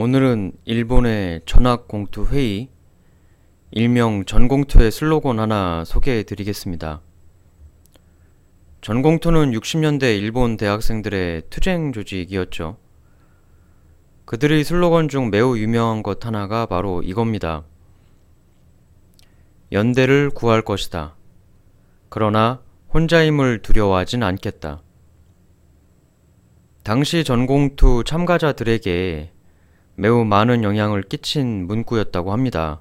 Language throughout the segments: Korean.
오늘은 일본의 전학공투 회의, 일명 전공투의 슬로건 하나 소개해 드리겠습니다. 전공투는 60년대 일본 대학생들의 투쟁 조직이었죠. 그들의 슬로건 중 매우 유명한 것 하나가 바로 이겁니다. 연대를 구할 것이다. 그러나 혼자임을 두려워하진 않겠다. 당시 전공투 참가자들에게 매우 많은 영향을 끼친 문구였다고 합니다.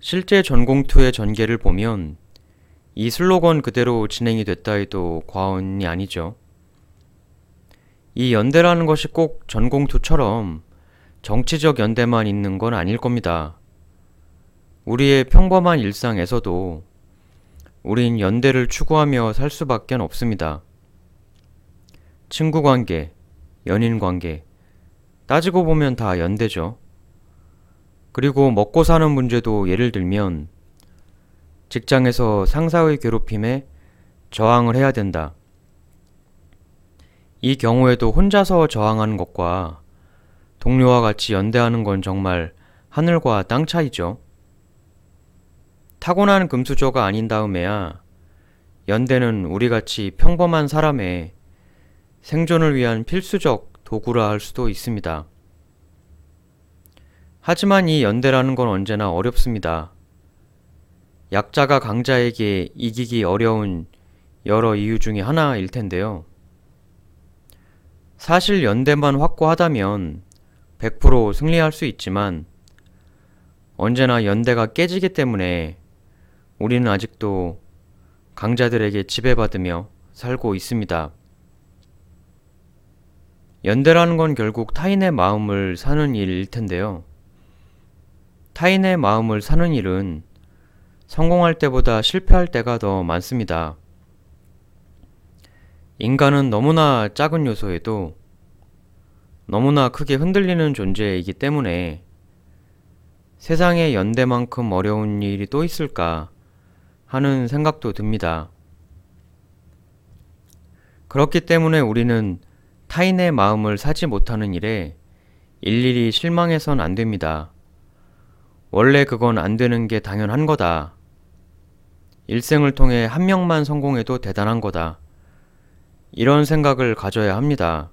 실제 전공투의 전개를 보면 이 슬로건 그대로 진행이 됐다 해도 과언이 아니죠. 이 연대라는 것이 꼭 전공투처럼 정치적 연대만 있는 건 아닐 겁니다. 우리의 평범한 일상에서도 우린 연대를 추구하며 살 수밖에 없습니다. 친구 관계, 연인 관계, 따지고 보면 다 연대죠. 그리고 먹고 사는 문제도 예를 들면 직장에서 상사의 괴롭힘에 저항을 해야 된다. 이 경우에도 혼자서 저항하는 것과 동료와 같이 연대하는 건 정말 하늘과 땅 차이죠. 타고난 금수저가 아닌 다음에야 연대는 우리같이 평범한 사람의 생존을 위한 필수적 도구라 할 수도 있습니다. 하지만 이 연대라는 건 언제나 어렵습니다. 약자가 강자에게 이기기 어려운 여러 이유 중의 하나일 텐데요. 사실 연대만 확고하다면 100% 승리할 수 있지만 언제나 연대가 깨지기 때문에 우리는 아직도 강자들에게 지배받으며 살고 있습니다. 연대라는 건 결국 타인의 마음을 사는 일일 텐데요. 타인의 마음을 사는 일은 성공할 때보다 실패할 때가 더 많습니다. 인간은 너무나 작은 요소에도 너무나 크게 흔들리는 존재이기 때문에 세상에 연대만큼 어려운 일이 또 있을까 하는 생각도 듭니다. 그렇기 때문에 우리는 타인의 마음을 사지 못하는 일에 일일이 실망해선 안 됩니다. 원래 그건 안 되는 게 당연한 거다. 일생을 통해 한 명만 성공해도 대단한 거다. 이런 생각을 가져야 합니다.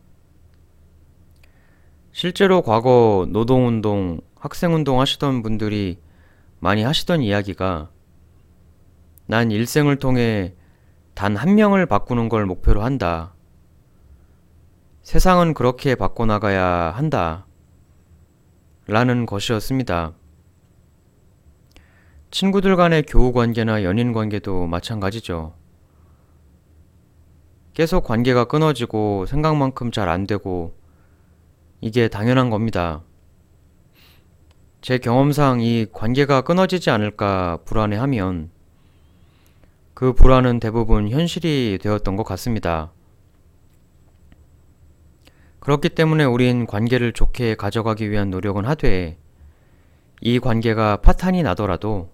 실제로 과거 노동운동, 학생운동 하시던 분들이 많이 하시던 이야기가 난 일생을 통해 단 한 명을 바꾸는 걸 목표로 한다. 세상은 그렇게 바꿔나가야 한다. 라는 것이었습니다. 친구들 간의 교우 관계나 연인 관계도 마찬가지죠. 계속 관계가 끊어지고 생각만큼 잘 안 되고 이게 당연한 겁니다. 제 경험상 이 관계가 끊어지지 않을까 불안해하면 그 불안은 대부분 현실이 되었던 것 같습니다. 그렇기 때문에 우린 관계를 좋게 가져가기 위한 노력은 하되 이 관계가 파탄이 나더라도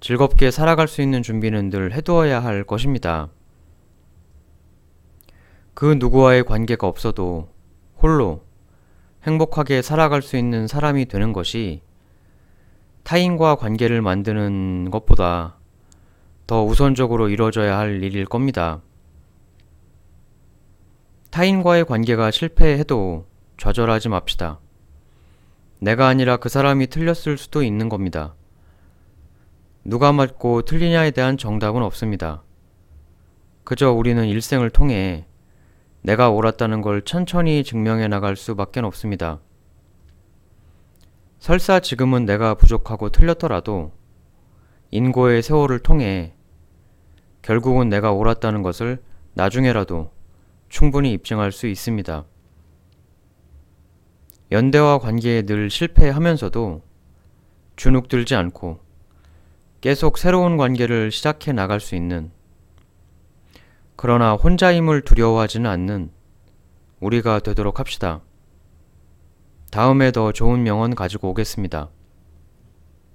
즐겁게 살아갈 수 있는 준비는 늘 해두어야 할 것입니다. 그 누구와의 관계가 없어도 홀로 행복하게 살아갈 수 있는 사람이 되는 것이 타인과 관계를 만드는 것보다 더 우선적으로 이루어져야 할 일일 겁니다. 타인과의 관계가 실패해도 좌절하지 맙시다. 내가 아니라 그 사람이 틀렸을 수도 있는 겁니다. 누가 맞고 틀리냐에 대한 정답은 없습니다. 그저 우리는 일생을 통해 내가 옳았다는 걸 천천히 증명해 나갈 수밖에 없습니다. 설사 지금은 내가 부족하고 틀렸더라도 인고의 세월을 통해 결국은 내가 옳았다는 것을 나중에라도 충분히 입증할 수 있습니다. 연대와 관계에 늘 실패하면서도 주눅들지 않고 계속 새로운 관계를 시작해 나갈 수 있는 그러나 혼자임을 두려워하지는 않는 우리가 되도록 합시다. 다음에 더 좋은 명언 가지고 오겠습니다.